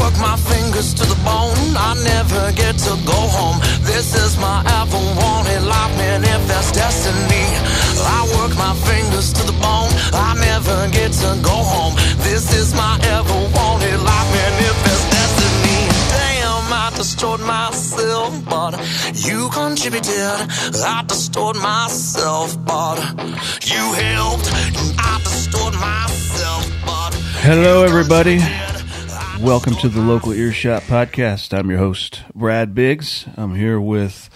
work my fingers to the bone. I never get to go home. This is my ever wanted life, man. If that's destiny, I work my fingers to the bone. I never get to go home. This is my ever wanted life, man. If that's destiny, damn, I destroyed myself, but you contributed. I destroyed myself, but you helped. I destroyed myself, but Hello, everybody. Welcome to the Local Earshot Podcast. I'm your host, Brad Biggs. I'm here with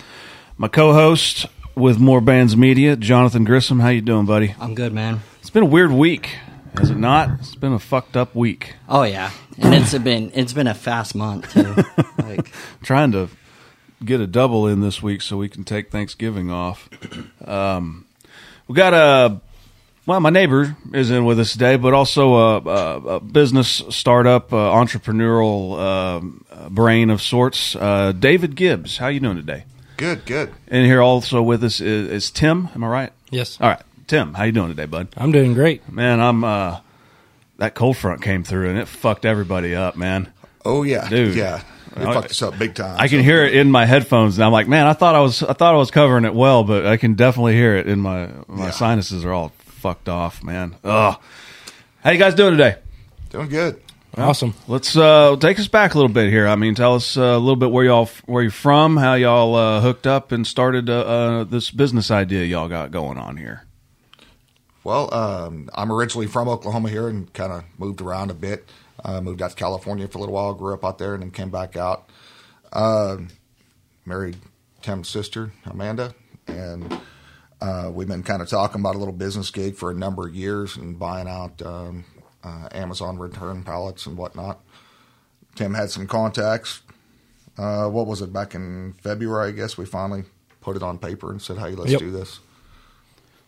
my co-host with More Bands Media, Jonathan Grissom. How you doing, buddy? I'm good, man. It's been a weird week, has it not? It's been a fucked up week. Oh yeah, and it's been it's been a fast month too. like trying to get a double in this week so we can take Thanksgiving off. Um, we got a well, my neighbor is in with us today, but also a, a, a business startup, uh, entrepreneurial uh, brain of sorts. Uh, David Gibbs, how you doing today? Good, good. And here also with us is, is Tim. Am I right? Yes. All right, Tim, how you doing today, bud? I'm doing great. Man, I'm. Uh, that cold front came through and it fucked everybody up, man. Oh yeah, Dude. yeah. It I- fucked us up big time. I can So- hear it in my headphones, and I'm like, man, I thought I was, I thought I was covering it well, but I can definitely hear it in my my Yeah. sinuses are all fucked off, man. Ugh. How you guys doing today? Doing good. Awesome. Let's uh, take us back a little bit here. I mean, tell us uh, a little bit where y'all where you're from, how y'all uh, hooked up and started uh, uh, this business idea y'all got going on here. Well, um, I'm originally from Oklahoma here and kind of moved around a bit. Uh, moved out to California for a little while, grew up out there, and then came back out. Uh, married Tim's sister, Amanda, and uh, we've been kind of talking about a little business gig for a number of years and buying out um, uh, Amazon return pallets and whatnot. Tim had some contacts. Uh, what was it back in February? I guess we finally put it on paper and said, "Hey, let's Yep. do this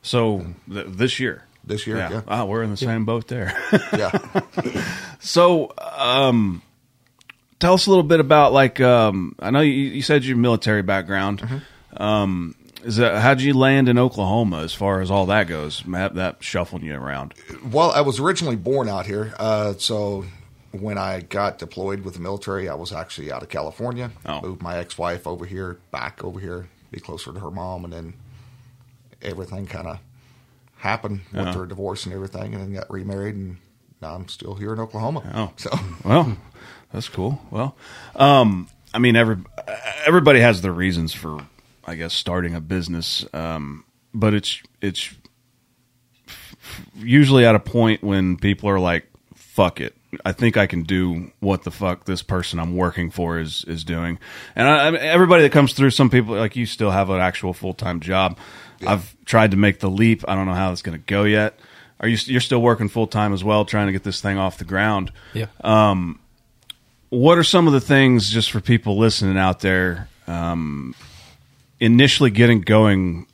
So th- this year, this year." Yeah, Wow, we're in the same boat there. yeah. So, um, tell us a little bit about like um, I know you, you said your military background. Mm-hmm. Um, is that how'd you land in Oklahoma as far as all that goes? That, that shuffling you around. Well, I was originally born out here, uh, so when I got deployed with the military, I was actually out of California. Oh. Moved my ex-wife over here, back over here, be closer to her mom, and then everything kind of happened with Yeah. her divorce and everything, and then got remarried, and now I'm still here in Oklahoma. Oh. so Well, that's cool. Well, um, I mean, every everybody has their reasons for, I guess, starting a business. Um, but it's it's usually at a point when people are like, "Fuck it." I think I can do what the fuck this person I'm working for is is doing, and I, I mean, everybody that comes through, some people like you still have an actual full time job. I've tried to make the leap. I don't know how it's going to go yet. Are you you're still working full time as well, trying to get this thing off the ground? Yeah. what are some of the things just for people listening out there um, initially getting going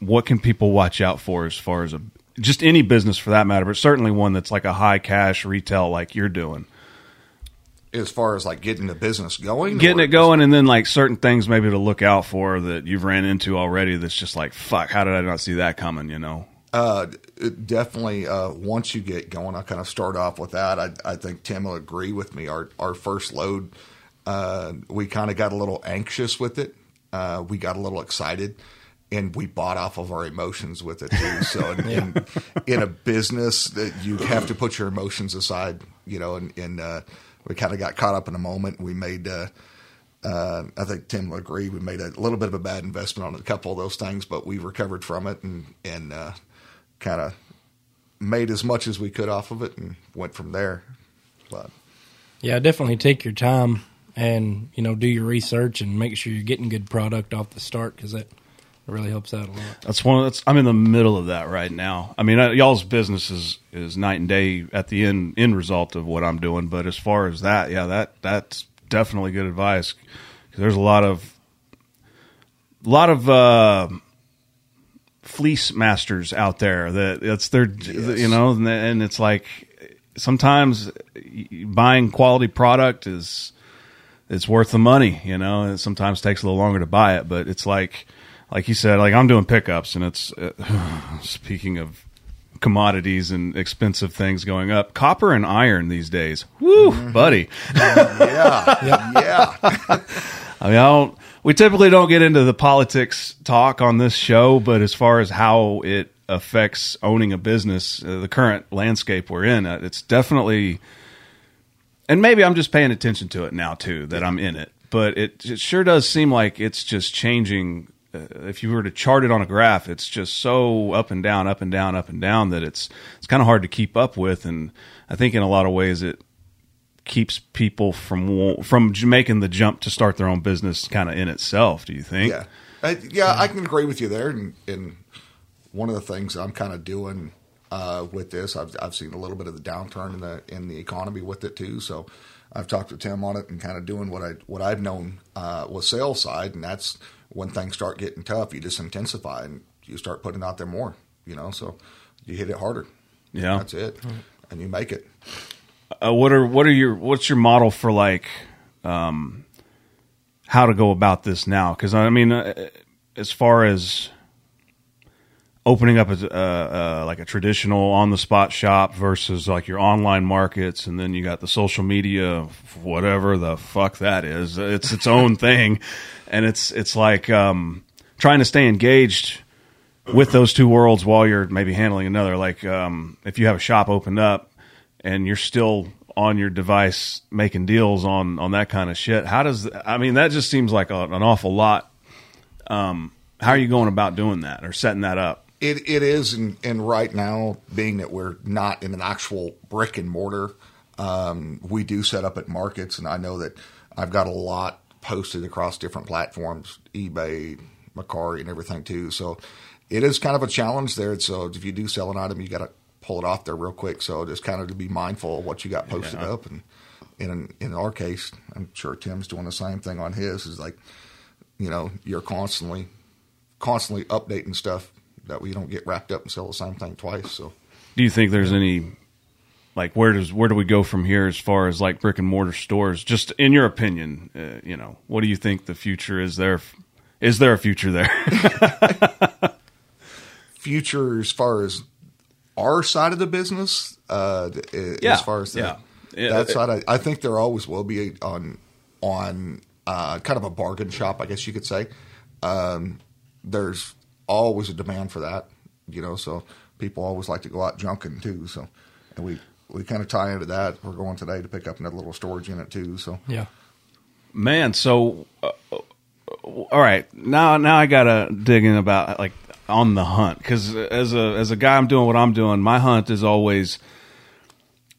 what can people watch out for as far as a just any business for that matter but certainly one that's like a high cash retail like you're doing as far as like getting the business going, getting it going and then like certain things maybe to look out for that you've ran into already that's just like fuck how did i not see that coming you know Uh, definitely. Uh, once you get going, I kind of start off with that. I, I think Tim will agree with me. Our our first load, uh, we kind of got a little anxious with it. Uh, we got a little excited, and we bought off of our emotions with it too. So in, in, in a business that you have to put your emotions aside, you know, and, and uh, we kind of got caught up in a moment. We made. Uh, uh, I think Tim will agree. We made a little bit of a bad investment on a couple of those things, but we recovered from it and and uh, kind of made as much as we could off of it and went from there. But Yeah, definitely take your time and you know do your research and make sure you're getting good product off the start because that really helps out a lot. That's one. Of, that's I'm in the middle of that right now. I mean, uh, y'all's business is is night and day at the end end result of what I'm doing. But as far as that, yeah, that that's definitely good advice. 'Cause There's a lot of a lot of uh, fleece masters out there that it's their you know, and, and it's like sometimes buying quality product is it's worth the money, you know. It sometimes takes a little longer to buy it, but it's like, like you said, like I'm doing pickups, and it's uh, speaking of commodities and expensive things going up. Copper and iron these days. Woo, buddy. Yeah, yeah. I mean, I don't. We typically don't get into the politics talk on this show, but as far as how it affects owning a business, uh, the current landscape we're in, uh, it's definitely. And maybe I'm just paying attention to it now too that I'm in it, but it, it sure does seem like it's just changing. Uh, if you were to chart it on a graph, it's just so up and down, up and down, up and down that it's it's kind of hard to keep up with. And I think in a lot of ways it keeps people from from making the jump to start their own business kind of in itself. Do you think? Yeah, I, yeah, I can agree with you there. And, and one of the things I'm kind of doing uh, with this, I've I've seen a little bit of the downturn in the in the economy with it too. So I've talked to Tim on it and kind of doing what I what I've known uh, with sales side, and that's when things start getting tough, you just intensify and you start putting out there more. You know, so you hit it harder. Yeah, that's it, and you make it. Uh, what are what are your what's your model for like um, how to go about this now? Because I mean, uh, as far as opening up a, uh, uh, like a traditional on the spot shop versus like your online markets, and then you got the social media, whatever the fuck that is. It's its own thing, and it's it's like um, trying to stay engaged with those two worlds while you're maybe handling another. Like um, if you have a shop opened up and you're still on your device making deals on on that kind of shit. How does I mean that just seems like a, an awful lot. Um, how are you going about doing that or setting that up? It it is, and, and right now, being that we're not in an actual brick and mortar, um, we do set up at markets, and I know that I've got a lot posted across different platforms, eBay, Mercari, and everything too. So it is kind of a challenge there. So if you do sell an item, you got to pull it off there real quick. So just kind of to be mindful of what you got posted yeah. up. And in in our case, I'm sure Tim's doing the same thing on his. Is like, you know, you're constantly constantly updating stuff that we don't get wrapped up and sell the same thing twice. So, do you think there's any like where does where do we go from here as far as like brick and mortar stores? Just in your opinion, uh, you know, what do you think the future is there? Is there a future there? future as far as our side of the business, uh, yeah. as far as the, yeah. yeah. that side, I, I, think there always will be on on uh, kind of a bargain shop, I guess you could say. Um, there's always a demand for that, you know. So people always like to go out junking too. So and we we kind of tie into that. We're going today to pick up another little storage unit too. So yeah, man. So uh, all right, now now I gotta dig in about like on the hunt because as a as a guy, I'm doing what I'm doing. My hunt is always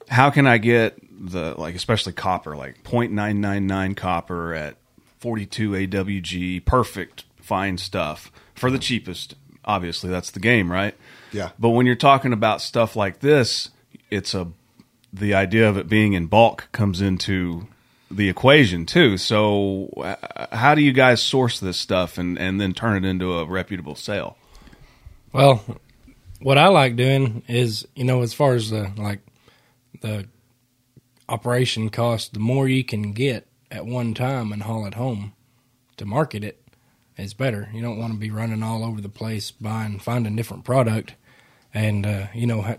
how can I get the like especially copper like 0.999 copper at 42 AWG, perfect fine stuff for the cheapest. Obviously, that's the game, right? Yeah. But when you're talking about stuff like this, it's a the idea of it being in bulk comes into the equation too. So, uh, how do you guys source this stuff and and then turn it into a reputable sale? Well, what I like doing is, you know, as far as the like the operation cost, the more you can get at one time and haul it home to market it is better. You don't want to be running all over the place buying, finding different product, and uh, you know,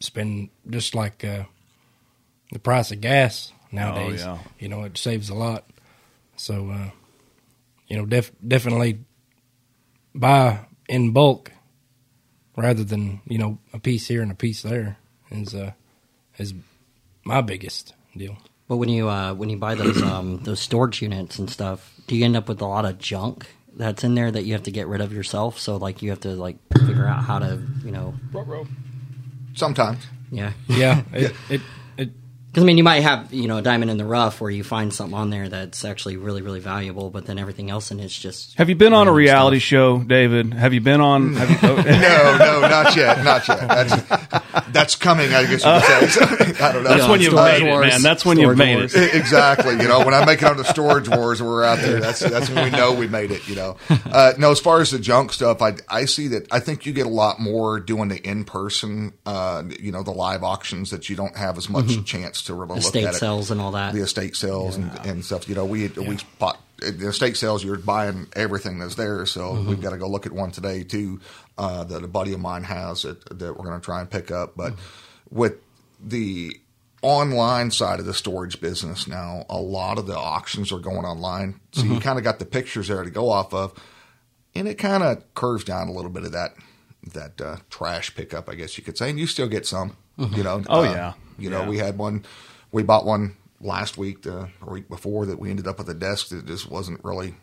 spend just like uh, the price of gas nowadays. Oh, yeah. You know, it saves a lot. So, uh, you know, def- definitely buy in bulk rather than you know a piece here and a piece there is uh, is my biggest deal. But when you uh, when you buy those um, those storage units and stuff, do you end up with a lot of junk that's in there that you have to get rid of yourself? So like you have to like figure out how to you know. Sometimes. Yeah. Yeah. It, it because I mean, you might have you know a diamond in the rough where you find something on there that's actually really really valuable, but then everything else in it's just. Have you been on a reality stuff. show, David? Have you been on? Have you, oh, no, no, not yet, not yet. That's that's coming. I guess you could say. I don't know. That's when you've made it, man. That's when you've made wars. it. Exactly. You know, when I make it on the storage wars, we're out there. That's that's when we know we made it. You know. Uh, no, as far as the junk stuff, I I see that. I think you get a lot more doing the in person. Uh, you know, the live auctions that you don't have as much mm-hmm. chance to really estate look at sales it. and all that. The estate sales yeah. and, and stuff. You know, we yeah. we bought the estate sales, you're buying everything that's there. So we've got to go look at one today too uh, that a buddy of mine has that, that we're going to try and pick up. But with the online side of the storage business now, a lot of the auctions are going online. So you kind of got the pictures there to go off of, and it kind of curves down a little bit of that that uh, trash pickup, I guess you could say. And you still get some, you know. Oh, uh, yeah. You know, Yeah. we had one. We bought one last week, or week before, that we ended up with a desk that just wasn't really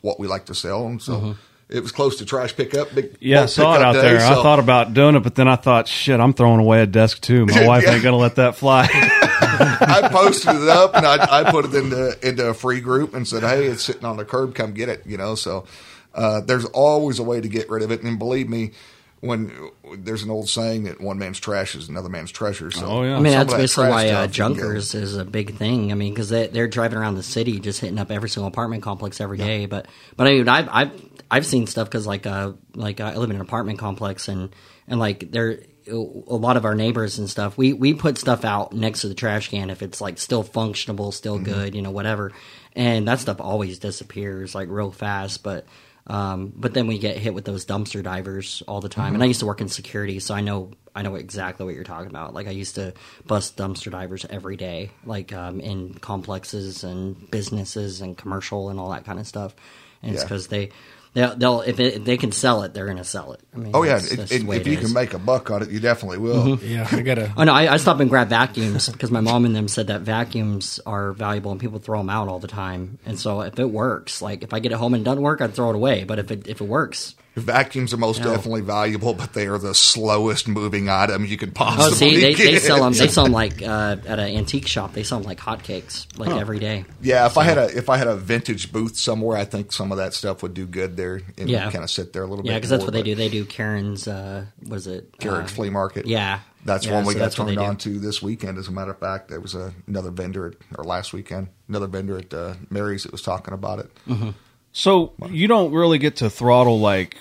what we like to sell, and so it was close to trash pickup. Big Yeah, I saw it out day, there. I thought about doing it, but then I thought, shit, I'm throwing away a desk too. My wife Yeah. ain't gonna let that fly. I posted it up and I, I put it into into a free group and said, "Hey, it's sitting on the curb. Come get it." You know, so uh, there's always a way to get rid of it. And believe me, when there's an old saying that one man's trash is another man's treasure. So Oh, yeah. I mean, that's that basically trash why uh, stuff you can get. junkers is a big thing. I mean, because they, they're driving around the city, just hitting up every single apartment complex every day. But, but I mean, I've I've, I've seen stuff because like uh like I live in an apartment complex and and like there a lot of our neighbors and stuff. We we put stuff out next to the trash can if it's like still functional, still Mm-hmm. good, you know, whatever. And that stuff always disappears like real fast, but. Um, but then we get hit with those dumpster divers all the time. And I used to work in security, so I know I know exactly what you're talking about. Like I used to bust dumpster divers every day, like um, in complexes and businesses and commercial and all that kind of stuff. And it's because they they'll, they'll if, it, if they can sell it, they're going to sell it. I mean, Oh yeah, it- it- if it you is. Mm-hmm. can make a buck on it, you definitely will. Yeah, I gotta. Oh no, I, I stop and grab vacuums because my mom and them said that vacuums are valuable and people throw them out all the time. And so if it works, like if I get it home and it doesn't work, I'd throw it away. But if it if it works, Vacuums are most No. definitely valuable, but they are the slowest moving item you can possibly oh see, they, they sell them. They sell them like uh, at an antique shop. They sell them like hotcakes, like every day. Yeah, if I had a if I had a vintage booth somewhere, I think some of that stuff would do good there and Yeah. kind of sit there a little Yeah, bit. Yeah, because that's more, what they do. They do Karen's. Uh, was it Carriage uh, Flea Market. Yeah, That's Yeah, one we so got that's what they turned on to this weekend. As a matter of fact, there was a, another vendor at, or last weekend, another vendor at uh, Mary's that was talking about it. Mm-hmm. So you don't really get to throttle like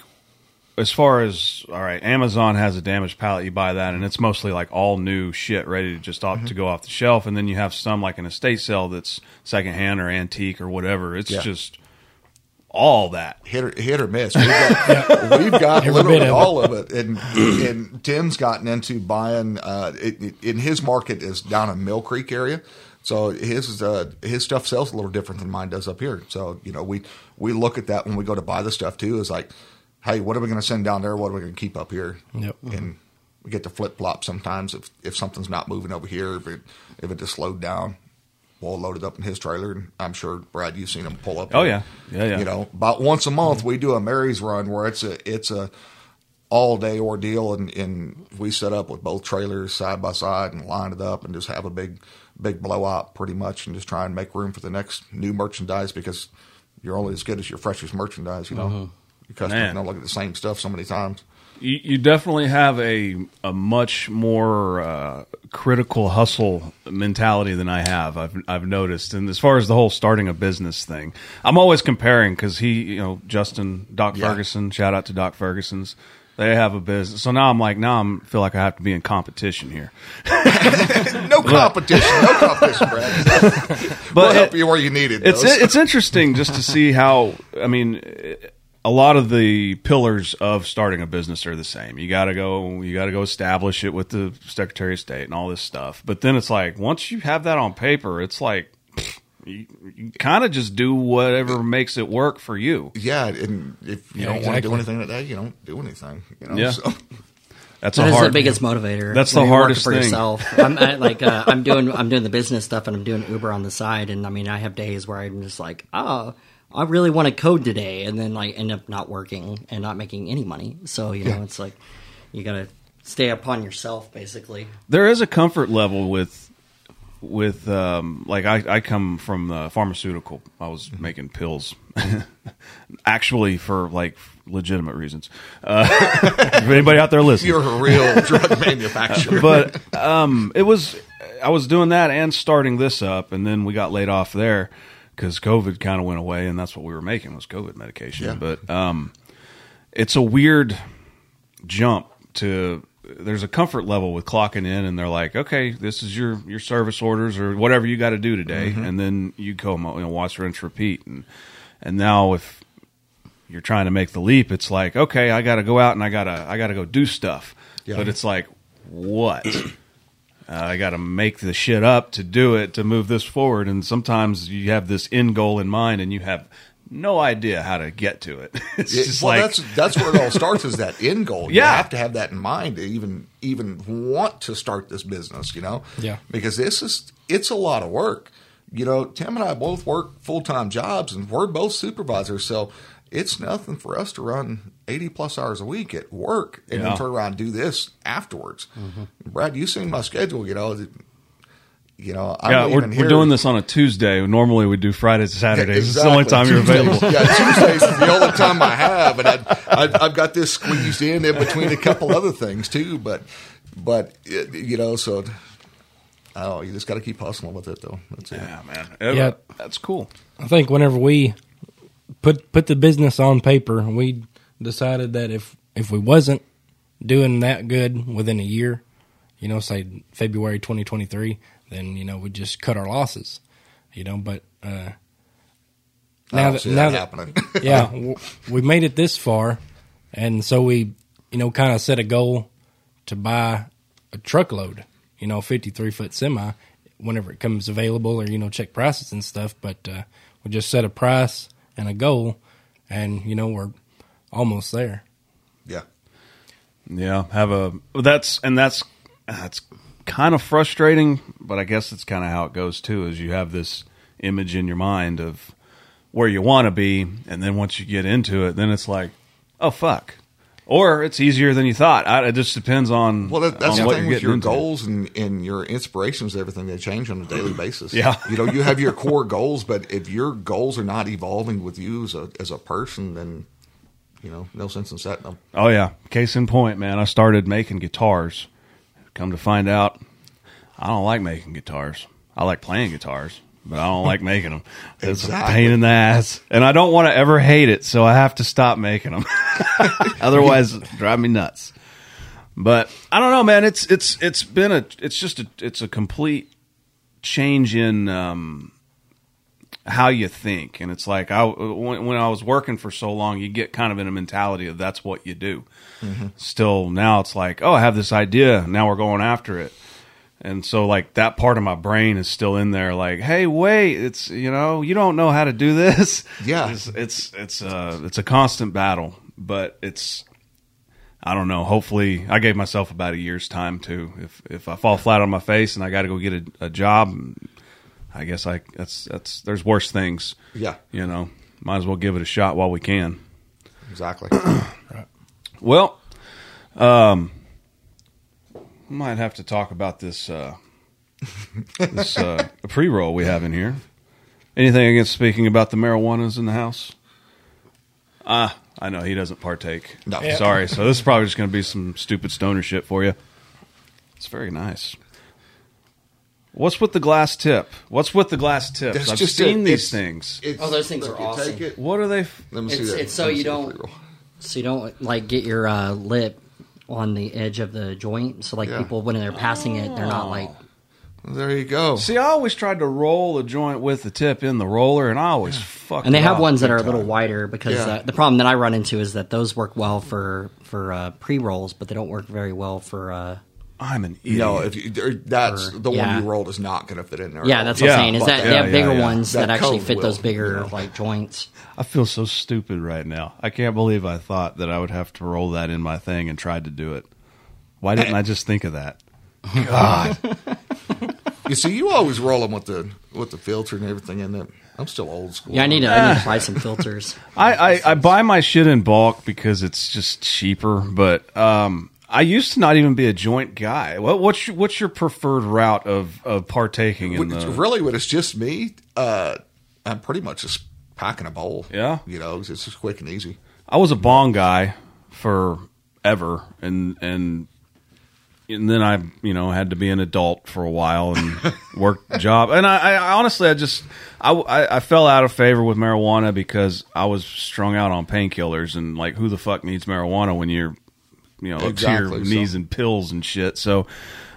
as far as all right, Amazon has a damaged pallet, you buy that and it's mostly like all new shit ready to just off to go off the shelf and then you have some like an estate sale that's secondhand or antique or whatever. It's Yeah. just all that. Hit or, hit or miss. We've got, we've got literally bit of it. all of it. And, and Tim's gotten into buying, uh, it, it- in his market is down in Mill Creek area. So his uh, his stuff sells a little different than mine does up here. So you know we we look at that when we go to buy the stuff too. Is like, hey, what are we going to send down there? What are we going to keep up here? Yep. And mm-hmm. we get to flip flop sometimes if if something's not moving over here, if it if it just slowed down. We'll load it up in his trailer, and I'm sure Brad, you've seen him pull up. Oh, yeah. Yeah, yeah. You know, about once a month we do a Mary's run where it's a it's a all day ordeal, and, and we set up with both trailers side by side and line it up and just have a big big blowout pretty much, and just try and make room for the next new merchandise because you're only as good as your freshest merchandise. You know, mm-hmm. Your customers Man. don't look at the same stuff so many times. You, you definitely have a a much more uh, critical hustle mentality than I have. I've I've noticed, and as far as the whole starting a business thing, I'm always comparing because he, you know, Justin Doc Yeah. Ferguson. Shout out to Doc Ferguson's. They have a business, so now I'm like, now I'm feel like I have to be in competition here. No competition, no competition, Brad. But we'll help you where you need it. It's though. it's interesting just to see how I mean a lot of the pillars of starting a business are the same. You got to go you got to go establish it with the Secretary of State and all this stuff. But then it's like once you have that on paper, it's like pfft, you, you kind of just do whatever makes it work for you. yeah, and if you Yeah, don't want to do anything like that you don't do anything. You know, Yeah. so. That's That a is hard the biggest motivator. That's the hardest for thing. yourself. I'm I, like uh, I'm doing I'm doing the business stuff and I'm doing Uber on the side, and I mean I have days where I'm just like, oh, I really want to code today, and then I end up not working and not making any money. So you know, Yeah. it's like you got to stay upon yourself, basically. there is a comfort level with with um, like I, I come from the pharmaceutical. I was making pills, actually for like legitimate reasons. Uh, if anybody out there listening, You're a real drug manufacturer. but um, it was I was doing that and starting this up, and then we got laid off there because COVID kind of went away, and that's what we were making was COVID medication. Yeah. But um, it's a weird jump to there's a comfort level with clocking in, and they're like, okay, this is your your service orders or whatever you got to do today, and then you go you know, wash, rinse, repeat, and and now if you're trying to make the leap, it's like, okay, I got to go out and I gotta I gotta go do stuff, Yeah. but it's like, what? Uh, I got to make the shit up to do it to move this forward, and sometimes you have this end goal in mind, and you have no idea how to get to it. It's Yeah, just well, like that's that's where it all starts is that end goal. You Yeah. have to have that in mind to even even want to start this business. You know, Yeah. because this is it's a lot of work. You know, Tim and I both work full time jobs, and we're both supervisors, so it's nothing for us to run eighty plus hours a week at work and Yeah. then turn around and do this afterwards. Brad, you seen my schedule. You know, you know, I'm yeah, we're, we're doing this on a Tuesday. Normally we do Fridays and Saturdays. Exactly. It's the only time you're available. Yeah, Tuesdays is the only time I have, and I, I, I've got this squeezed in in between a couple other things too. But, but you know, so I don't know. You just got to keep hustling with it, though. That's it. Yeah, man. Yeah. that's cool. I think whenever we put put the business on paper, we decided that if if we wasn't doing that good within a year, you know, say February 2023, then you know we just cut our losses, you know. But uh, now don't that now that that happening. yeah, we made it this far, and so we you know kind of set a goal to buy a truckload, you know, 53 foot semi whenever it comes available, or you know check prices and stuff. But uh, we just set a price and a goal, and you know we're almost there. yeah, Yeah, have a that's and that's that's kind of frustrating, but I guess it's kind of how it goes too. Is you have this image in your mind of where you want to be, and then once you get into it, then it's like, oh fuck, or it's easier than you thought. I, it just depends on well, that, that's on the what thing you're with your into. goals and, and your inspirations. Everything they change on a daily basis. Yeah. you know, you have your core goals, but if your goals are not evolving with you as a as a person, then you know, no sense in setting them. Oh yeah, case in point, man. I started making guitars. Come to find out, I don't like making guitars. I like playing guitars, but I don't like making them. It's a pain in the ass, and I don't want to ever hate it, so I have to stop making them. Otherwise, drive me nuts. But I don't know, man. It's it's it's been a it's just a it's a complete change in um, how you think, and it's like I when, when I was working for so long, you get kind of in a mentality of that's what you do. Mm-hmm. Still, now it's like, oh, I have this idea. Now we're going after it, and so like that part of my brain is still in there. Like, hey, wait, it's you know you don't know how to do this. Yeah. it's it's it's a it's a constant battle, but it's I don't know. Hopefully, I gave myself about a year's time to. If if I fall flat on my face and I got to go get a, a job, I guess I that's that's there's worse things. Yeah, You know, might as well give it a shot while we can. exactly. Well, um, might have to talk about this uh, this uh, pre roll we have in here. Anything against speaking about the marijuanas in the house? Ah, I know he doesn't partake. No. Yeah. sorry. So this is probably just going to be some stupid stoner shit for you. It's very nice. What's with the glass tip? What's with the glass tips? That's I've just seen it. these It's- things. It's- Oh, those things look, are you awesome. Take it. What are they? f- Let me see It's- that. it's so Let me you see the don't- pre-roll. So you don't like get your uh, lip on the edge of the joint. So like Yeah. people when they're passing it, they're not like There you go. See, I always tried to roll a joint with the tip in the roller, and I always fuck. and they it have up ones that big are a little time. wider because Yeah. uh, the problem that I run into is that those work well for for uh, pre rolls, but they don't work very well for. Uh, I'm an idiot. No, if you, there- that's Or- the yeah. one you rolled is not going to fit in there. yeah, that's what Yeah, I'm saying. Is but- that yeah, they have yeah, bigger yeah. ones That that, actually fit will, those bigger you like joints. I feel so stupid right now. I can't believe I thought that I would have to roll that in my thing and tried to do it. Why didn't I just think of that? God, You see, you always roll them with the with the filter and everything in it. I'm still old school. Yeah, I need to I need to buy some filters. I, I I buy my shit in bulk because it's just cheaper. But um, I used to not even be a joint guy. What what's your, what's your preferred route of of partaking in the? really, when it's just me, uh, I'm pretty much just packing a bowl. Yeah? you know, it's just quick and easy. I was a bong guy forever, and and and then I, you know, had to be an adult for a while and work a job. And I, I honestly, I just, I, I, I fell out of favor with marijuana because I was strung out on painkillers, and like, who the fuck needs marijuana when you're you know, up to Exactly, your so- knees in pills and shit. So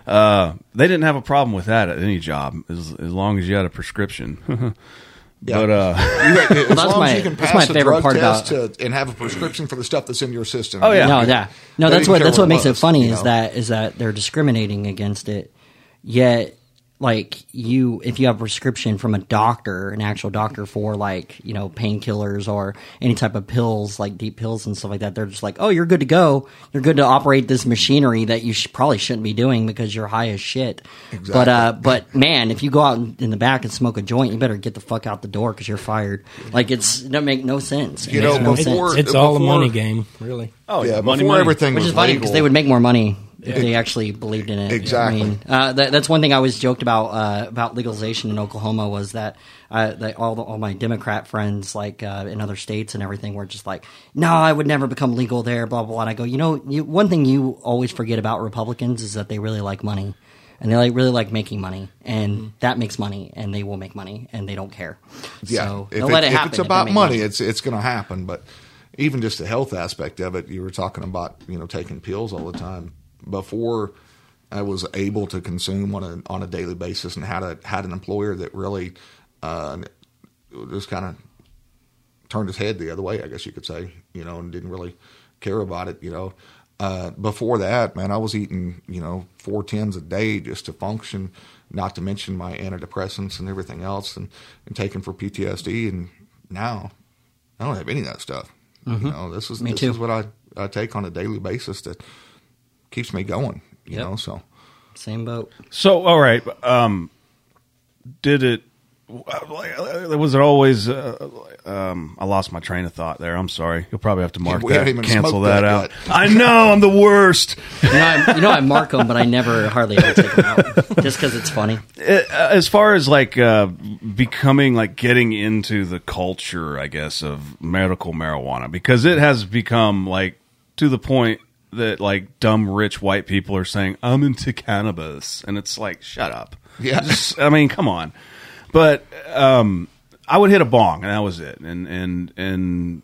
uh, they didn't have a problem with that at any job as as long as you had a prescription. But uh, You, as that's long my- as you can that's my favorite drug part test about- to, and have a prescription for the stuff that's in your system. Oh, yeah. No, yeah, no. They That's what that's what it makes was, it funny is know? that is that they're discriminating against it. Yet, like you, if you have a prescription from a doctor, an actual doctor for like you know painkillers or any type of pills, like deep pills and stuff like that, they're just like, oh, you're good to go. You're good to operate this machinery that you sh- probably shouldn't be doing because you're high as shit. But uh, but man, if you go out in in the back and smoke a joint, you better get the fuck out the door because you're fired. Like it's it don't make no sense. It You makes know, no before- sense. It's all a money game, really. oh yeah, money, before money. everything Which was is funny because they would make more money if they actually believed in it. Exactly. I mean, uh, that, that's one thing I always joked about uh, about legalization in Oklahoma was that, uh, that all the, all my Democrat friends like uh, in other states and everything were just like, no, I would never become legal there, blah blah. blah. And I go, you know, you, one thing you always forget about Republicans is that they really like money. And they like really like making money, and that makes money, and they will make money, and they don't care. yeah. so if, they'll it- let it if happen. it's if they about make money, it's it's going to happen. But even just the health aspect of it, you were talking about you know taking pills all the time. Before I was able to consume on a on a daily basis, and had a had an employer that really uh, just kind of turned his head the other way, I guess you could say, you know, and didn't really care about it, you know. Uh, before that, man, I was eating, you know, four tens a day just to function, not to mention my antidepressants and everything else, and, and taking for PTSD. And now I don't have any of that stuff. You know, this is Mm-hmm. Me this too. is what I, I take on a daily basis that keeps me going. You Yep. know, so same boat. So, all right, um, did it? Was it always? Uh, um, I lost my train of thought there. I'm sorry. You'll probably have to mark we that, even cancel that, that out. I know I'm the worst. You know, I, you know, I mark them, but I never hardly ever take them out just because it's funny. Uh, as far as like uh, becoming like getting into the culture, I guess of medical marijuana because it has become like to the point that like dumb rich white people are saying I'm into cannabis, and it's like shut up. Yeah. Just- I mean, come on. But um, I would hit a bong, and that was it. And and and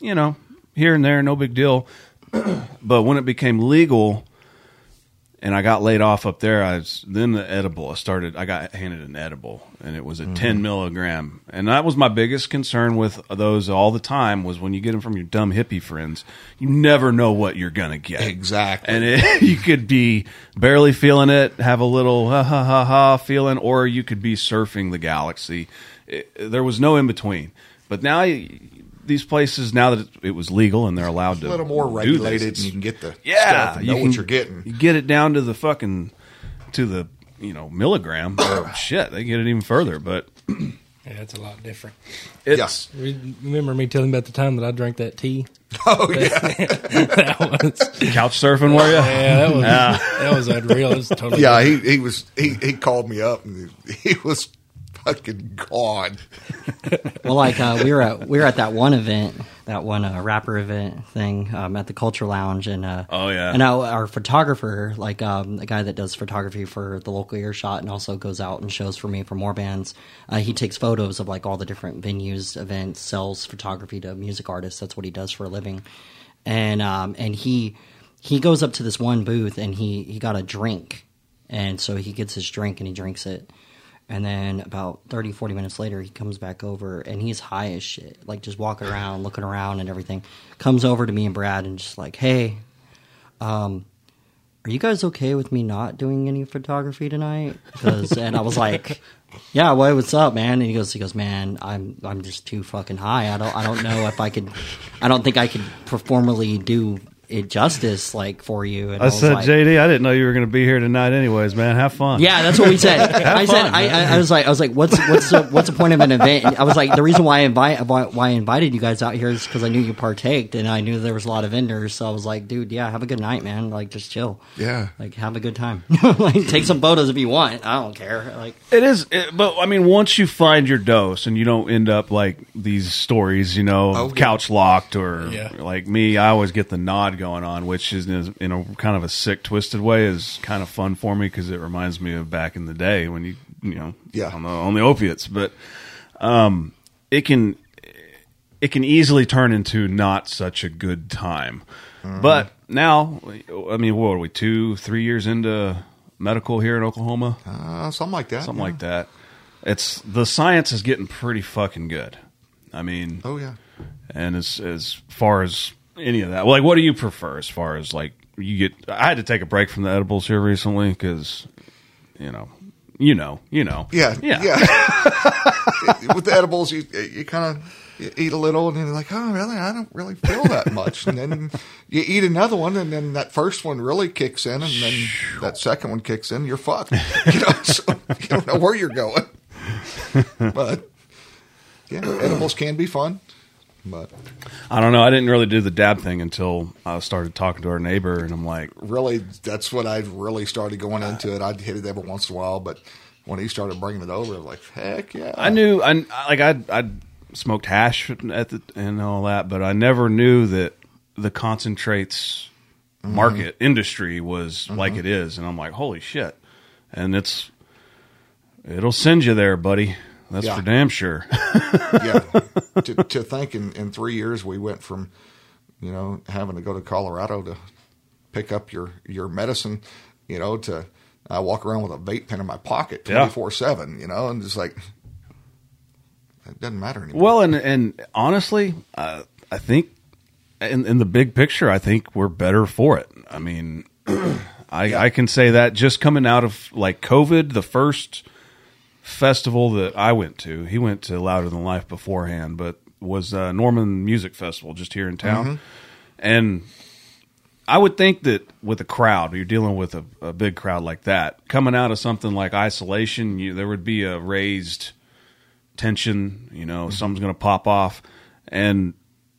you know, here and there, no big deal. but when it became legal, and I got laid off up there, I was then the edible. I started. I got handed an edible, and it was a ten mm-hmm. milligram, and that was my biggest concern with those all the time. Was when you get them from your dumb hippie friends, you never know what you're gonna get. Exactly. and it, you could be barely feeling it, have a little ha ha ha ha feeling, or you could be surfing the galaxy. It, there was no in between. But now. These places, now that it, it was legal and they're allowed to a little more regulated, and you can get the yeah, stuff and know you what you're getting. You get it down to the fucking to the you know milligram. or shit, they get it even further. But Yeah, it's a lot different. it's Re- Remember me telling you about the time that I drank that tea? Oh yeah, that was couch surfing, were you? yeah, that was ah. that was unreal. It was totally yeah. He he was he he called me up and he was fucking gone. Well, like uh, we were at we were at that one event, that one uh, rapper event thing um, at the Culture Lounge, and uh, Oh, yeah. and our, our photographer, like um, the guy that does photography for the local earshot, and also goes out and shows for me for more bands. Uh, he takes photos of like all the different venues, events, sells photography to music artists. That's what he does for a living, and um, and he he goes up to this one booth and he he got a drink, and so he gets his drink and he drinks it. And then about 30, 40 minutes later, he comes back over and he's high as shit, like just walking around, looking around and everything. Comes over to me and Brad and just like, hey, um, are you guys okay with me not doing any photography tonight? 'Cause- and I was like, yeah, well, what's up, man? And he goes, he goes, man, I'm, I'm just too fucking high. I don't, I don't know if I could, I don't think I could performally do it justice like for you. And I was said, like, JD, I didn't know you were going to be here tonight, anyways, man. Have fun. yeah, that's what we said. I said, fun, I. I, I was like, I was like, what's what's the, what's the point of an event? And I was like, the reason why I invite why, why I invited you guys out here is because I knew you partaked and I knew there was a lot of vendors. So I was like, dude, yeah, have a good night, man. Like, just chill. Yeah. Like, have a good time. like, take some photos if you want. I don't care. Like, It is, it, but I mean, once you find your dose and you don't end up like these stories, you know, Oh, of yeah. couch locked or Yeah. like me, I always get the nod going on, which is in a, kind of a sick, twisted way, is kind of fun for me because it reminds me of back in the day when you, you know, Yeah. on the, on the opiates. But um, it can it can easily turn into not such a good time. But now, I mean, what are we two, three years into medical here in Oklahoma? Uh, something like that. Something yeah. like that. It's the science is getting pretty fucking good. I mean, Oh yeah. and as as far as any of that, like, what do you prefer as far as like you get? I had to take a break from the edibles here recently because, you know, you know, you know, Yeah, yeah, yeah. With the edibles, you you kind of eat a little, and then you're like, oh, really? I don't really feel that much. And then you eat another one, and then that first one really kicks in, and then that second one kicks in. You're fucked. You know, so you don't know where you're going. But yeah, edibles can be fun. But I don't know. I didn't really do the dab thing until I started talking to our neighbor, and I'm like, really, that's when I really started going uh, into it. I'd hit it every once in a while, but when he started bringing it over, I was like, heck yeah. I knew, I like, I I smoked hash at the and all that, but I never knew that the concentrates mm-hmm. market industry was mm-hmm. like it is, and I'm like, holy shit! And it's it'll send you there, buddy. That's Yeah. for damn sure. yeah. to, to think in, in three years we went from, you know, having to go to Colorado to pick up your, your medicine, you know, to I walk around with a vape pen in my pocket Yeah. twenty four seven, you know, and just like it doesn't matter anymore. well, and and honestly, uh, I think in in the big picture, I think we're better for it. I mean, I I can say that just coming out of like COVID, the first festival that I went to, he went to Louder Than Life beforehand, but was uh, Norman Music Festival just here in town, and I would think that with a crowd, you're dealing with a, a big crowd like that, coming out of something like isolation, you, there would be a raised tension. You know, something's going to pop off, and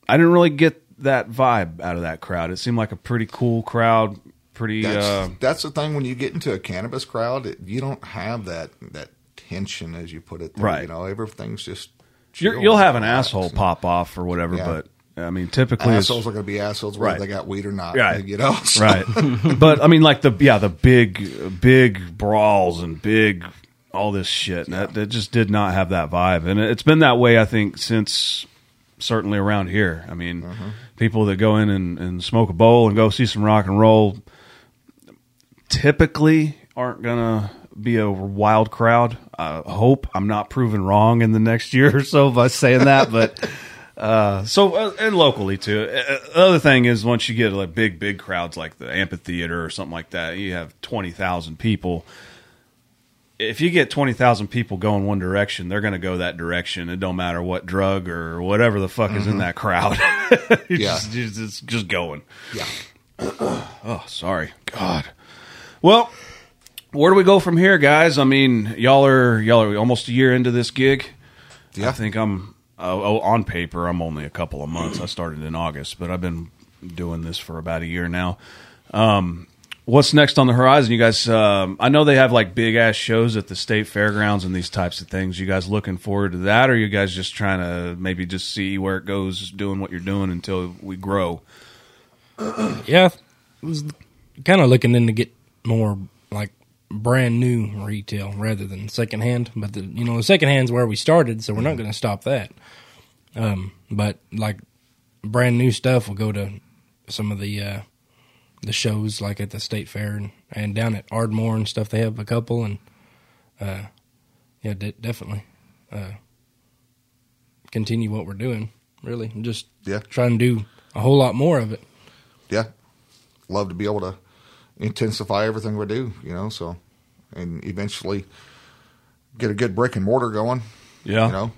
I didn't really get that vibe out of that crowd. It seemed like a pretty cool crowd. Pretty, that's, uh, that's the thing when you get into a cannabis crowd, it, you don't have that that tension as you put it. There, Right. You know, everything's just. You're, you'll have an asshole and- pop off or whatever, Yeah. but I mean, typically Assholes are going to be assholes whether Right. they got weed or not. Right. You know, So- right but i mean like the yeah the big big brawls and big all this shit and that, that just did not have that vibe and it's been that way i think since certainly around here i mean mm-hmm. people that go in and, and smoke a bowl and go see some rock and roll typically aren't gonna be a wild crowd i hope i'm not proven wrong in the next year or so by saying that but uh, so uh, and locally too. Uh, the other thing is once you get like big, big crowds like the amphitheater or something like that, you have twenty thousand people. If you get twenty thousand people going one direction, they're going to go that direction. It don't matter what drug or whatever the fuck is in that crowd. You're Yeah. just, just, just going. Yeah. Oh, sorry, God. Well, where do we go from here, guys? I mean, y'all are y'all are almost a year into this gig. Yeah. I think I'm uh, oh, on paper. I'm only a couple of months. I started in August, but I've been doing this for about a year now. Um, what's next on the horizon, you guys? Um, I know they have like big ass shows at the state fairgrounds and these types of things. You guys looking forward to that, or are you guys just trying to maybe just see where it goes, doing what you're doing until we grow? Yeah, I was kind of looking in to get more like brand new retail rather than secondhand. But the you know the secondhand's where we started, so we're not going to stop that. Um, but like brand new stuff, will go to some of the uh, the shows like at the state fair and, and down at Ardmore and stuff. They have a couple, and uh, yeah, de- definitely uh, continue what we're doing. Really, just Yeah. try and do a whole lot more of it. yeah, love to be able to intensify everything we do, you know, so and eventually get a good brick and mortar going, Yeah. you know.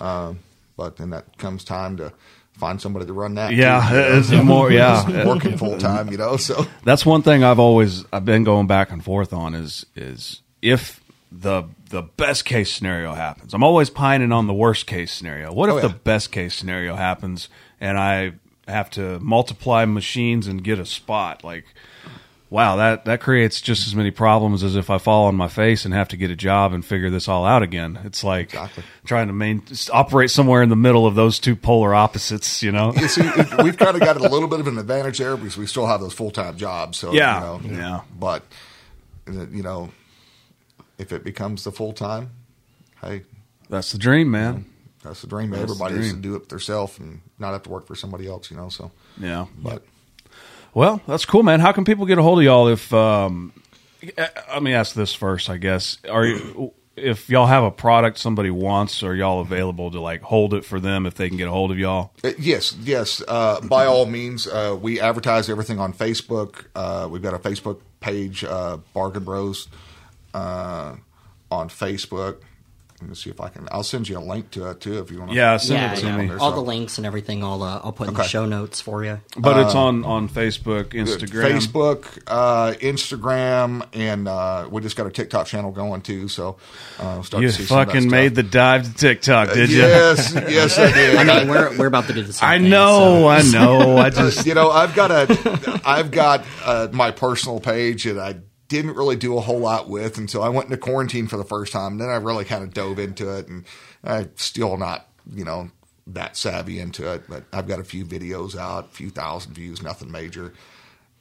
Um, but then that comes time to find somebody to run that. Yeah, too, you know, it's more. Yeah, working full time, you know. So that's one thing I've always I've been going back and forth on is is if the the best case scenario happens. I'm always pining on the worst case scenario. What if Oh, yeah. the best case scenario happens and I have to multiply machines and get a spot like wow, that that creates just as many problems as if I fall on my face and have to get a job and figure this all out again. It's like Exactly. trying to main, operate somewhere in the middle of those two polar opposites, you know. you see, we've kind of got a little bit of an advantage there because we still have those full time jobs. So Yeah, you know, yeah. But you know, if it becomes the full time, hey, That's the dream, man. that's the dream. That's the Everybody is to do it themselves and not have to work for somebody else. You know, so Yeah. but Well, that's cool, man. How can people get a hold of y'all if? Um, uh, let me ask this first, I guess. Are you? If y'all have a product somebody wants, are y'all available to like hold it for them if they can get a hold of y'all? Uh, Yes, yes. Uh, by all means, uh, we advertise everything on Facebook. Uh, we've got a Facebook page, uh, Bargain Bros, on Facebook. Let me see if I can. I'll send you a link to it too if you want. to. Yeah, send yeah, it to yeah. me. There's all the links and everything. I'll uh, I'll put in the show notes for you. But it's on on Facebook, Instagram. Facebook, uh, Instagram, and uh, we just got a TikTok channel going too. So uh, start You to see some fucking made the dive to TikTok, did you? Yes, yes, I did. I mean, we're we're about to do the same I thing, know, I know. I just you know, I've got a, I've got uh, my personal page and I didn't really do a whole lot with until I went into quarantine for the first time. And Then I really kind of dove into it, and I'm still not, you know, that savvy into it. But I've got a few videos out, a few thousand views, nothing major.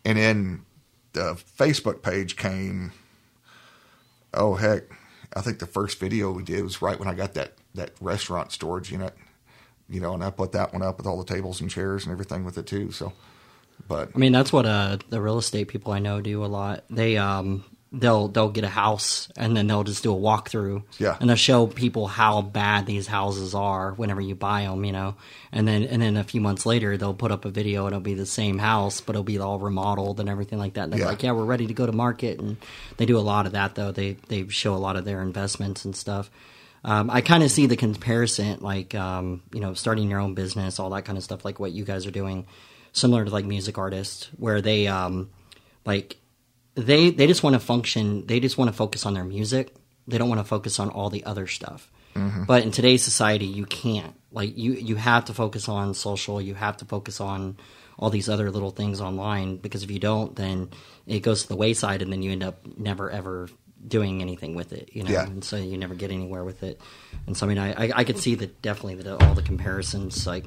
And then the Facebook page came. Oh heck, I think the first video we did was right when I got that that restaurant storage unit you know, and I put that one up with all the tables and chairs and everything with it too. So, but I mean, that's what uh, the real estate people I know do a lot. They um they'll they'll get a house and then they'll just do a walkthrough. Yeah. And they'll show people how bad these houses are whenever you buy them, you know. And then and then a few months later they'll put up a video and it'll be the same house, but it'll be all remodeled and everything like that. And they're Yeah. like, yeah, we're ready to go to market. And they do a lot of that though. They they show a lot of their investments and stuff. Um, I kind of see the comparison, like um, you know, starting your own business, all that kind of stuff, like what you guys are doing, similar to like music artists, where they um, like they they just want to function. They just want to focus on their music. They don't want to focus on all the other stuff. But in today's society, you can't. Like you, you have to focus on social. You have to focus on all these other little things online because if you don't, then it goes to the wayside, and then you end up never ever doing anything with it. You know, Yeah. and so you never get anywhere with it. And so I mean, I I, I could see that definitely that all the comparisons, like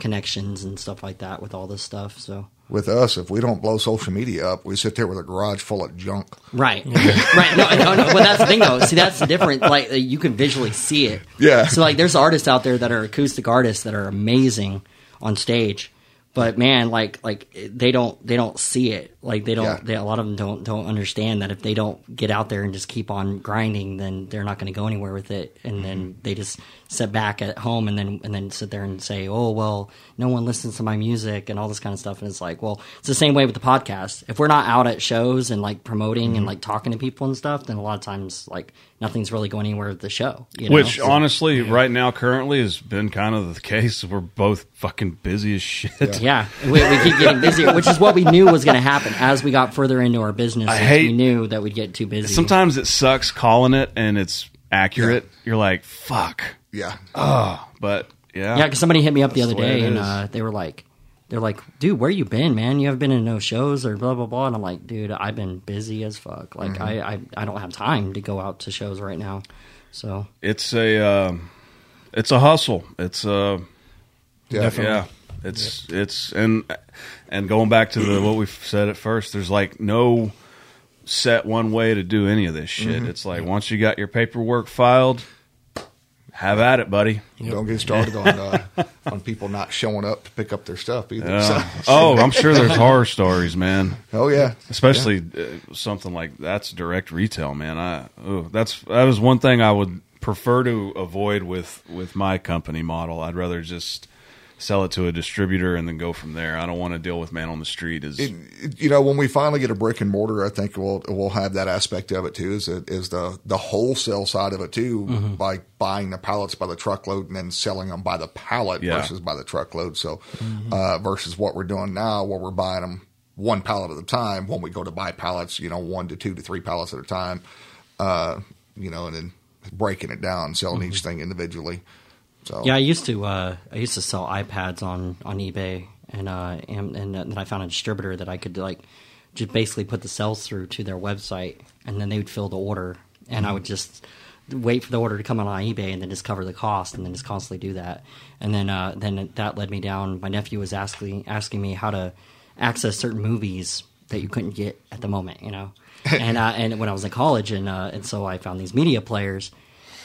connections and stuff like that, with all this stuff. So. with us, if we don't blow social media up, we sit there with a garage full of junk. Right, right. No, no, no. But that's the thing, though. See, that's the difference. Like, you can visually see it. Yeah. So, like, there's artists out there that are acoustic artists that are amazing on stage, but man, like, like they don't, they don't see it. Like, they don't. Yeah. They, a lot of them don't, don't understand that if they don't get out there and just keep on grinding, then they're not going to go anywhere with it. And then Mm-hmm. they just sit back at home and then and then sit there and say, oh well, no one listens to my music and all this kind of stuff. And it's like, well, it's the same way with the podcast. If we're not out at shows and like promoting Mm-hmm. and like talking to people and stuff, then a lot of times like nothing's really going anywhere with the show. You know? Which So- honestly, right now, currently, has been kind of the case. We're both fucking busy as shit. Yeah, we, we keep getting busier, which is what we knew was going to happen as we got further into our business. I hate- we knew that we'd get too busy. Sometimes it sucks calling it and it's accurate. You're like, fuck. Yeah. Oh, But yeah. Yeah, because somebody hit me up the That's other the way day it and is. uh, they were like, they're like, dude, where you been, man? You haven't been in no shows or blah blah blah. And I'm like, dude, I've been busy as fuck. Like, Mm-hmm. I, I I don't have time to go out to shows right now. So It's a, um, it's a hustle. It's a, Yeah. yeah. It's, it's, and, and going back to the, what we said at first, there's like no set one way to do any of this shit. It's like once you got your paperwork filed, have at it, buddy. Don't get started on uh, on people not showing up to pick up their stuff either. Uh, So- oh, I'm sure there's horror stories, man. oh yeah. especially uh, something like that's direct retail, man. I oh, that's that is one thing I would prefer to avoid with with my company model. I'd rather just sell it to a distributor and then go from there. I don't want to deal with man on the street. Is It- it- you know, when we finally get a brick and mortar, I think we'll we'll have that aspect of it too. Is is the the wholesale side of it too, by buying the pallets by the truckload and then selling them by the pallet Yeah. versus by the truckload. So uh, versus what we're doing now, where we're buying them one pallet at a time. When we go to buy pallets, you know, one to two to three pallets at a time. Uh, you know, and then breaking it down, selling each thing individually. So yeah, I used to uh, I used to sell iPads on on eBay and uh and, and then I found a distributor that I could like just basically put the sales through to their website and then they would fill the order and I would just wait for the order to come on eBay and then just cover the cost and then just constantly do that and then uh, then that led me down. My nephew was asking asking me how to access certain movies that you couldn't get at the moment, you know. and uh, and when I was in college and uh, and so I found these media players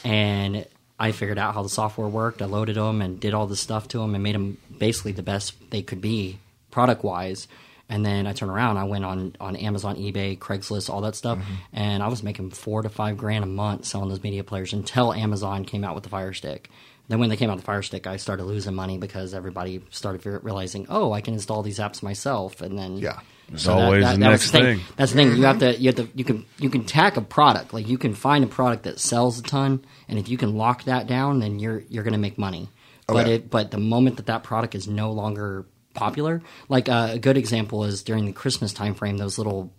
and I figured out how the software worked. I loaded them and did all this stuff to them and made them basically the best they could be product wise. And then I turned around, I went on, on Amazon, eBay, Craigslist, all that stuff, mm-hmm. and I was making four to five grand a month selling those media players until Amazon came out with the Fire Stick. Then when they came out with the Fire Stick, I started losing money because everybody started realizing, oh, I can install these apps myself, and then Yeah. There's always the was next thing. That's the thing. You have to. You have to. You can. You can tack a product. Like you can find a product that sells a ton, and if you can lock that down, then you're you're going to make money. But it. But the moment that that product is no longer popular, like uh, a good example is during the Christmas time frame, those little,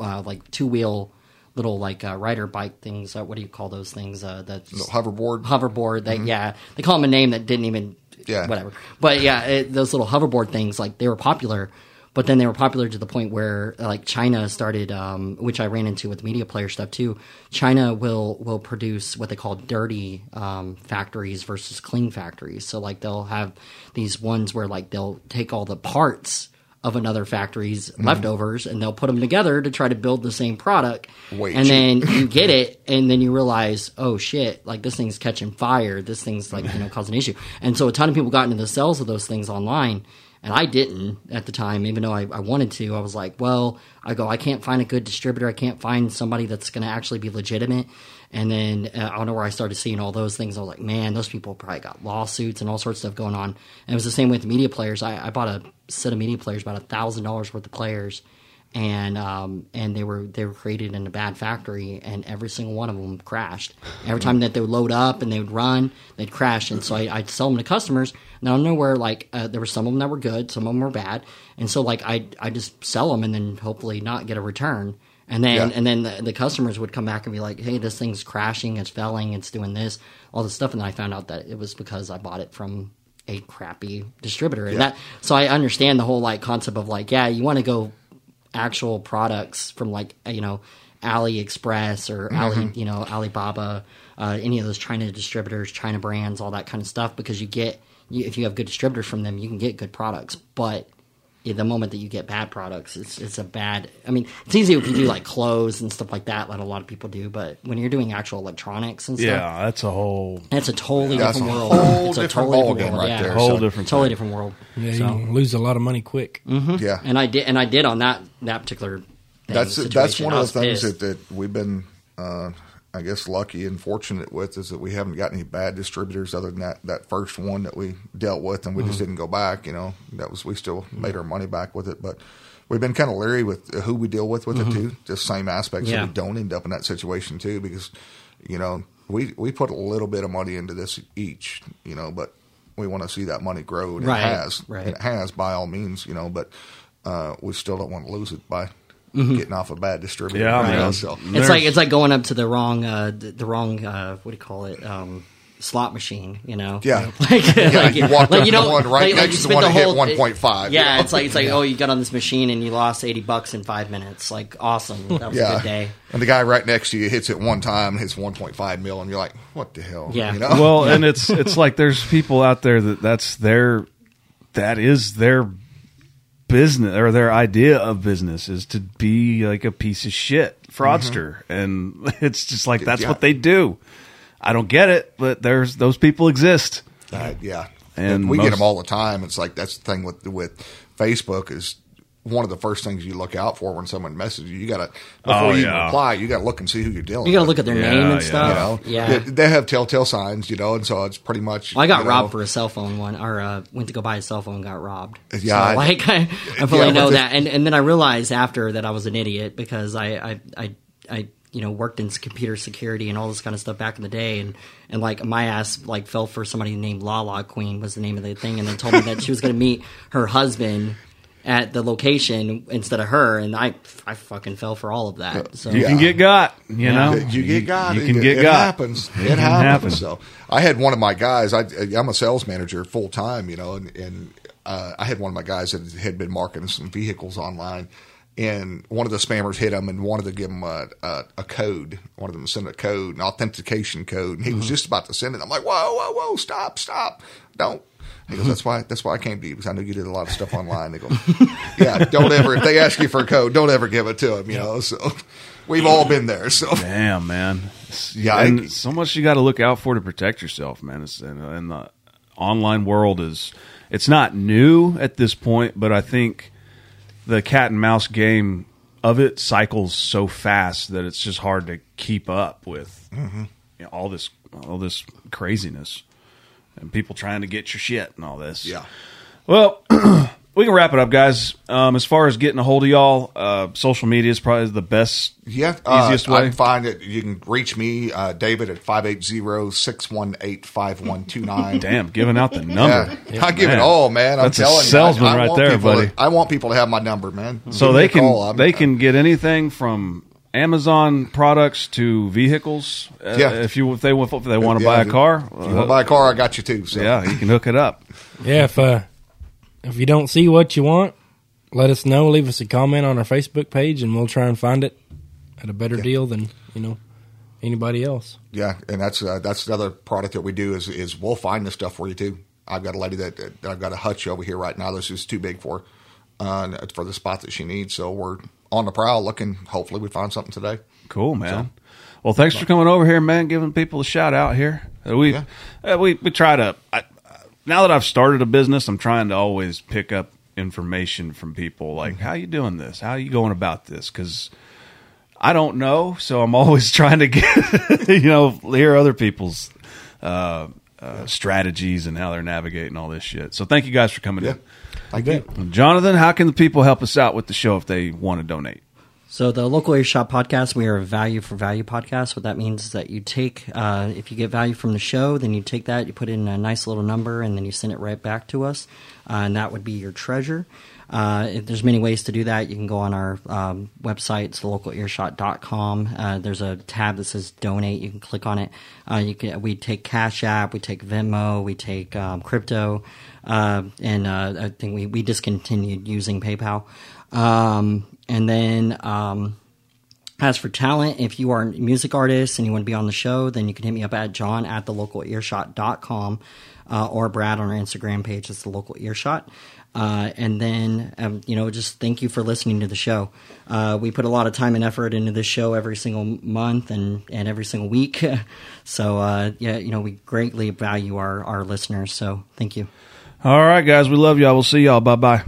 uh, like two wheel, little like uh, rider bike things. Uh, what do you call those things? Uh, hoverboard. hoverboard. That yeah, they call them a name that didn't even Yeah. whatever. But yeah, it, those little hoverboard things like they were popular, but then they were popular to the point where like China started, um, which I ran into with media player stuff too. China will will produce what they call dirty um, factories versus clean factories. So like they'll have these ones where like they'll take all the parts of another factory's mm-hmm. leftovers and they'll put them together to try to build the same product. Way and then you get it and then you realize oh shit like this thing's catching fire. This thing's like you know causing an issue. And so a ton of people got into the sales of those things online and i didn't at the time even though I, I wanted to. I was like well i go i can't find a good distributor. I can't find somebody that's going to actually be legitimate and then uh, I don't know where I started seeing all those things. I was like, man, those people probably got lawsuits and all sorts of stuff going on. And it was the same with media players. I, I bought a set of media players, about a thousand dollars worth of players, and um, and they were they were created in a bad factory, and every single one of them crashed. Every time that they would load up and they would run, they'd crash. And so I, I'd sell them to customers. And I don't know where like uh, there were some of them that were good, some of them were bad, and so like I I just sell them and then hopefully not get a return. And then Yeah. and then the, the customers would come back and be like, "Hey, this thing's crashing, it's failing, it's doing this, all this stuff." And then I found out that it was because I bought it from a crappy distributor. And that so I understand the whole like concept of like, yeah, you want to go actual products from like you know AliExpress or Ali, you know Alibaba, uh, any of those China distributors, China brands, all that kind of stuff, because you get you, if you have good distributors from them, you can get good products. But yeah, the moment that you get bad products, it's it's a bad. I mean, it's easy if you do like clothes and stuff like that, like a lot of people do. But when you're doing actual electronics and stuff, Yeah, that's a whole that's a totally That's different a world. whole it's a different totally different world. right yeah. there. whole So- different Totally thing. different world. Yeah, So- you can lose a lot of money quick. Yeah. and I did, and I did on that that particular. Thing, that's that's one of was the things pissed. that, that we've been uh, I guess lucky and fortunate with is that we haven't got any bad distributors other than that, that first one that we dealt with and we Mm-hmm. just didn't go back, you know. That was we still made our money back with it, but we've been kind of leery with who we deal with with it too. Just same aspects Mm-hmm. Yeah. so we don't end up in that situation too because you know, we we put a little bit of money into this each, you know, but we want to see that money grow and Right, it has. right. And it has by all means, you know, but uh, we still don't want to lose it by getting off a bad distributor. Yeah, you know, man. so- It's like it's like going up to the wrong uh, the, the wrong uh, what do you call it um, slot machine, you know? Yeah. like, like you walked up to don't- one right like- like next you to spent one the that hit whole- 1.5, you Yeah, know? it's like it's like oh, you got on this machine and you lost eighty bucks in five minutes. Like awesome, that was a good day. And the guy right next to you hits it one time and hits 1.5 mil, and you're like, what the hell? Yeah. You know? well, and it's it's like there's people out there that that's their that is their business or their idea of business is to be like a piece of shit fraudster, and it's just like that's Yeah. what they do. I don't get it, but there's those people exist. Uh, yeah, And and we get them all the time. It's like that's the thing with with Facebook is one of the first things you look out for when someone messages you. You got to before Oh, you even yeah. reply, you got to look and see who you're dealing. You got to look at their Yeah, name yeah. and stuff. You know, yeah. they, they have telltale signs, you know, and so it's pretty much. Well, I got you know, robbed for a cell phone one, or uh, went to go buy a cell phone, got robbed. Yeah, so, I- like I, I fully Yeah, know that, and and then I realized after that I was an idiot because I I I, I you know worked in computer security and all this kind of stuff back in the day, and and like my ass like fell for somebody named Lala Queen was the name of the thing, and they told me that she was going to meet her husband at the location instead of her, and I I fucking fell for all of that. So You can get got, you know. You get got. You it, can get it got. happens. It, can happens. happen. So I had one of my guys. I, I'm a sales manager full time, you know, and, and uh, I had one of my guys that had been marketing some vehicles online, and one of the spammers hit him and wanted to give him a, a, a code. Wanted them to send a code, an authentication code, and he Mm-hmm. was just about to send it. I'm like, whoa, whoa, whoa, stop, stop, don't. He goes, that's why. That's why I came to you because I knew you did a lot of stuff online. They go, yeah, don't ever. If they ask you for a code, don't ever give it to them. You know, so we've all been there. So Damn, man. Yeah, and I- so much you got to look out for to protect yourself, man. It's, and, and the online world is it's not new at this point, but I think the cat and mouse game of it cycles so fast that it's just hard to keep up with Mm-hmm. you know, all this all this craziness and people trying to get your shit and all this. Yeah. Well, we can wrap it up, guys. Um, as far as getting a hold of y'all, uh, social media is probably the best, Yeah, uh, easiest I way. find it. You can reach me, uh, David, at 580-618-5129. Damn, giving out the number. Yeah, I give Man. it all, man. I'm That's a telling salesman you, I, I right there, buddy. To, I want people to have my number, man. So Give they a can they can get anything from Amazon products to vehicles. Uh, Yeah. if you if they if they want to Yeah, buy a car, If you want to buy a car, I got you too. So. yeah, you can hook it up. Yeah, if uh, if you don't see what you want, let us know. Leave us a comment on our Facebook page, and we'll try and find it at a better deal than you know anybody else. Yeah, and that's uh, that's another product that we do is is we'll find the stuff for you too. I've got a lady that, that I've got a hutch over here right now. This is too big for uh, for the spot that she needs. So we're on the prowl looking. Hopefully, we find something today. Cool, man. Well, thanks for coming over here, man. Giving people a shout out here. Uh, We Yeah. uh, we we try to. I, now that I've started a business, I'm trying to always pick up information from people. Like, how you doing this? How you going about this? Because I don't know, so I'm always trying to get you know hear other people's uh, uh, strategies and how they're navigating all this shit. So thank you guys for coming Yeah, in. Thank you. Jonathan, how can the people help us out with the show if they want to donate? So the local earshot podcast, we are a value for value podcast. What that means is that you take, uh, if you get value from the show, then you take that, you put in a nice little number, and then you send it right back to us, uh, and that would be your treasure. Uh, there's many ways to do that. You can go on our um, website, it's localearshot.com. Uh, there's a tab that says donate. You can click on it. Uh, you can. We take Cash App, we take Venmo, we take um, crypto, uh, and uh, I think we, we discontinued using PayPal. Um, and then um, as for talent, if you are a music artist and you want to be on the show, then you can hit me up at john at the local earshot.com uh, or Brad on our Instagram page. It's the local earshot. Uh, and then, um, you know, just thank you for listening to the show. Uh, we put a lot of time and effort into this show every single month and, and every single week. so, uh, yeah, you know, we greatly value our, our listeners. So thank you. All right, guys. We love y'all. We'll see y'all. Bye bye.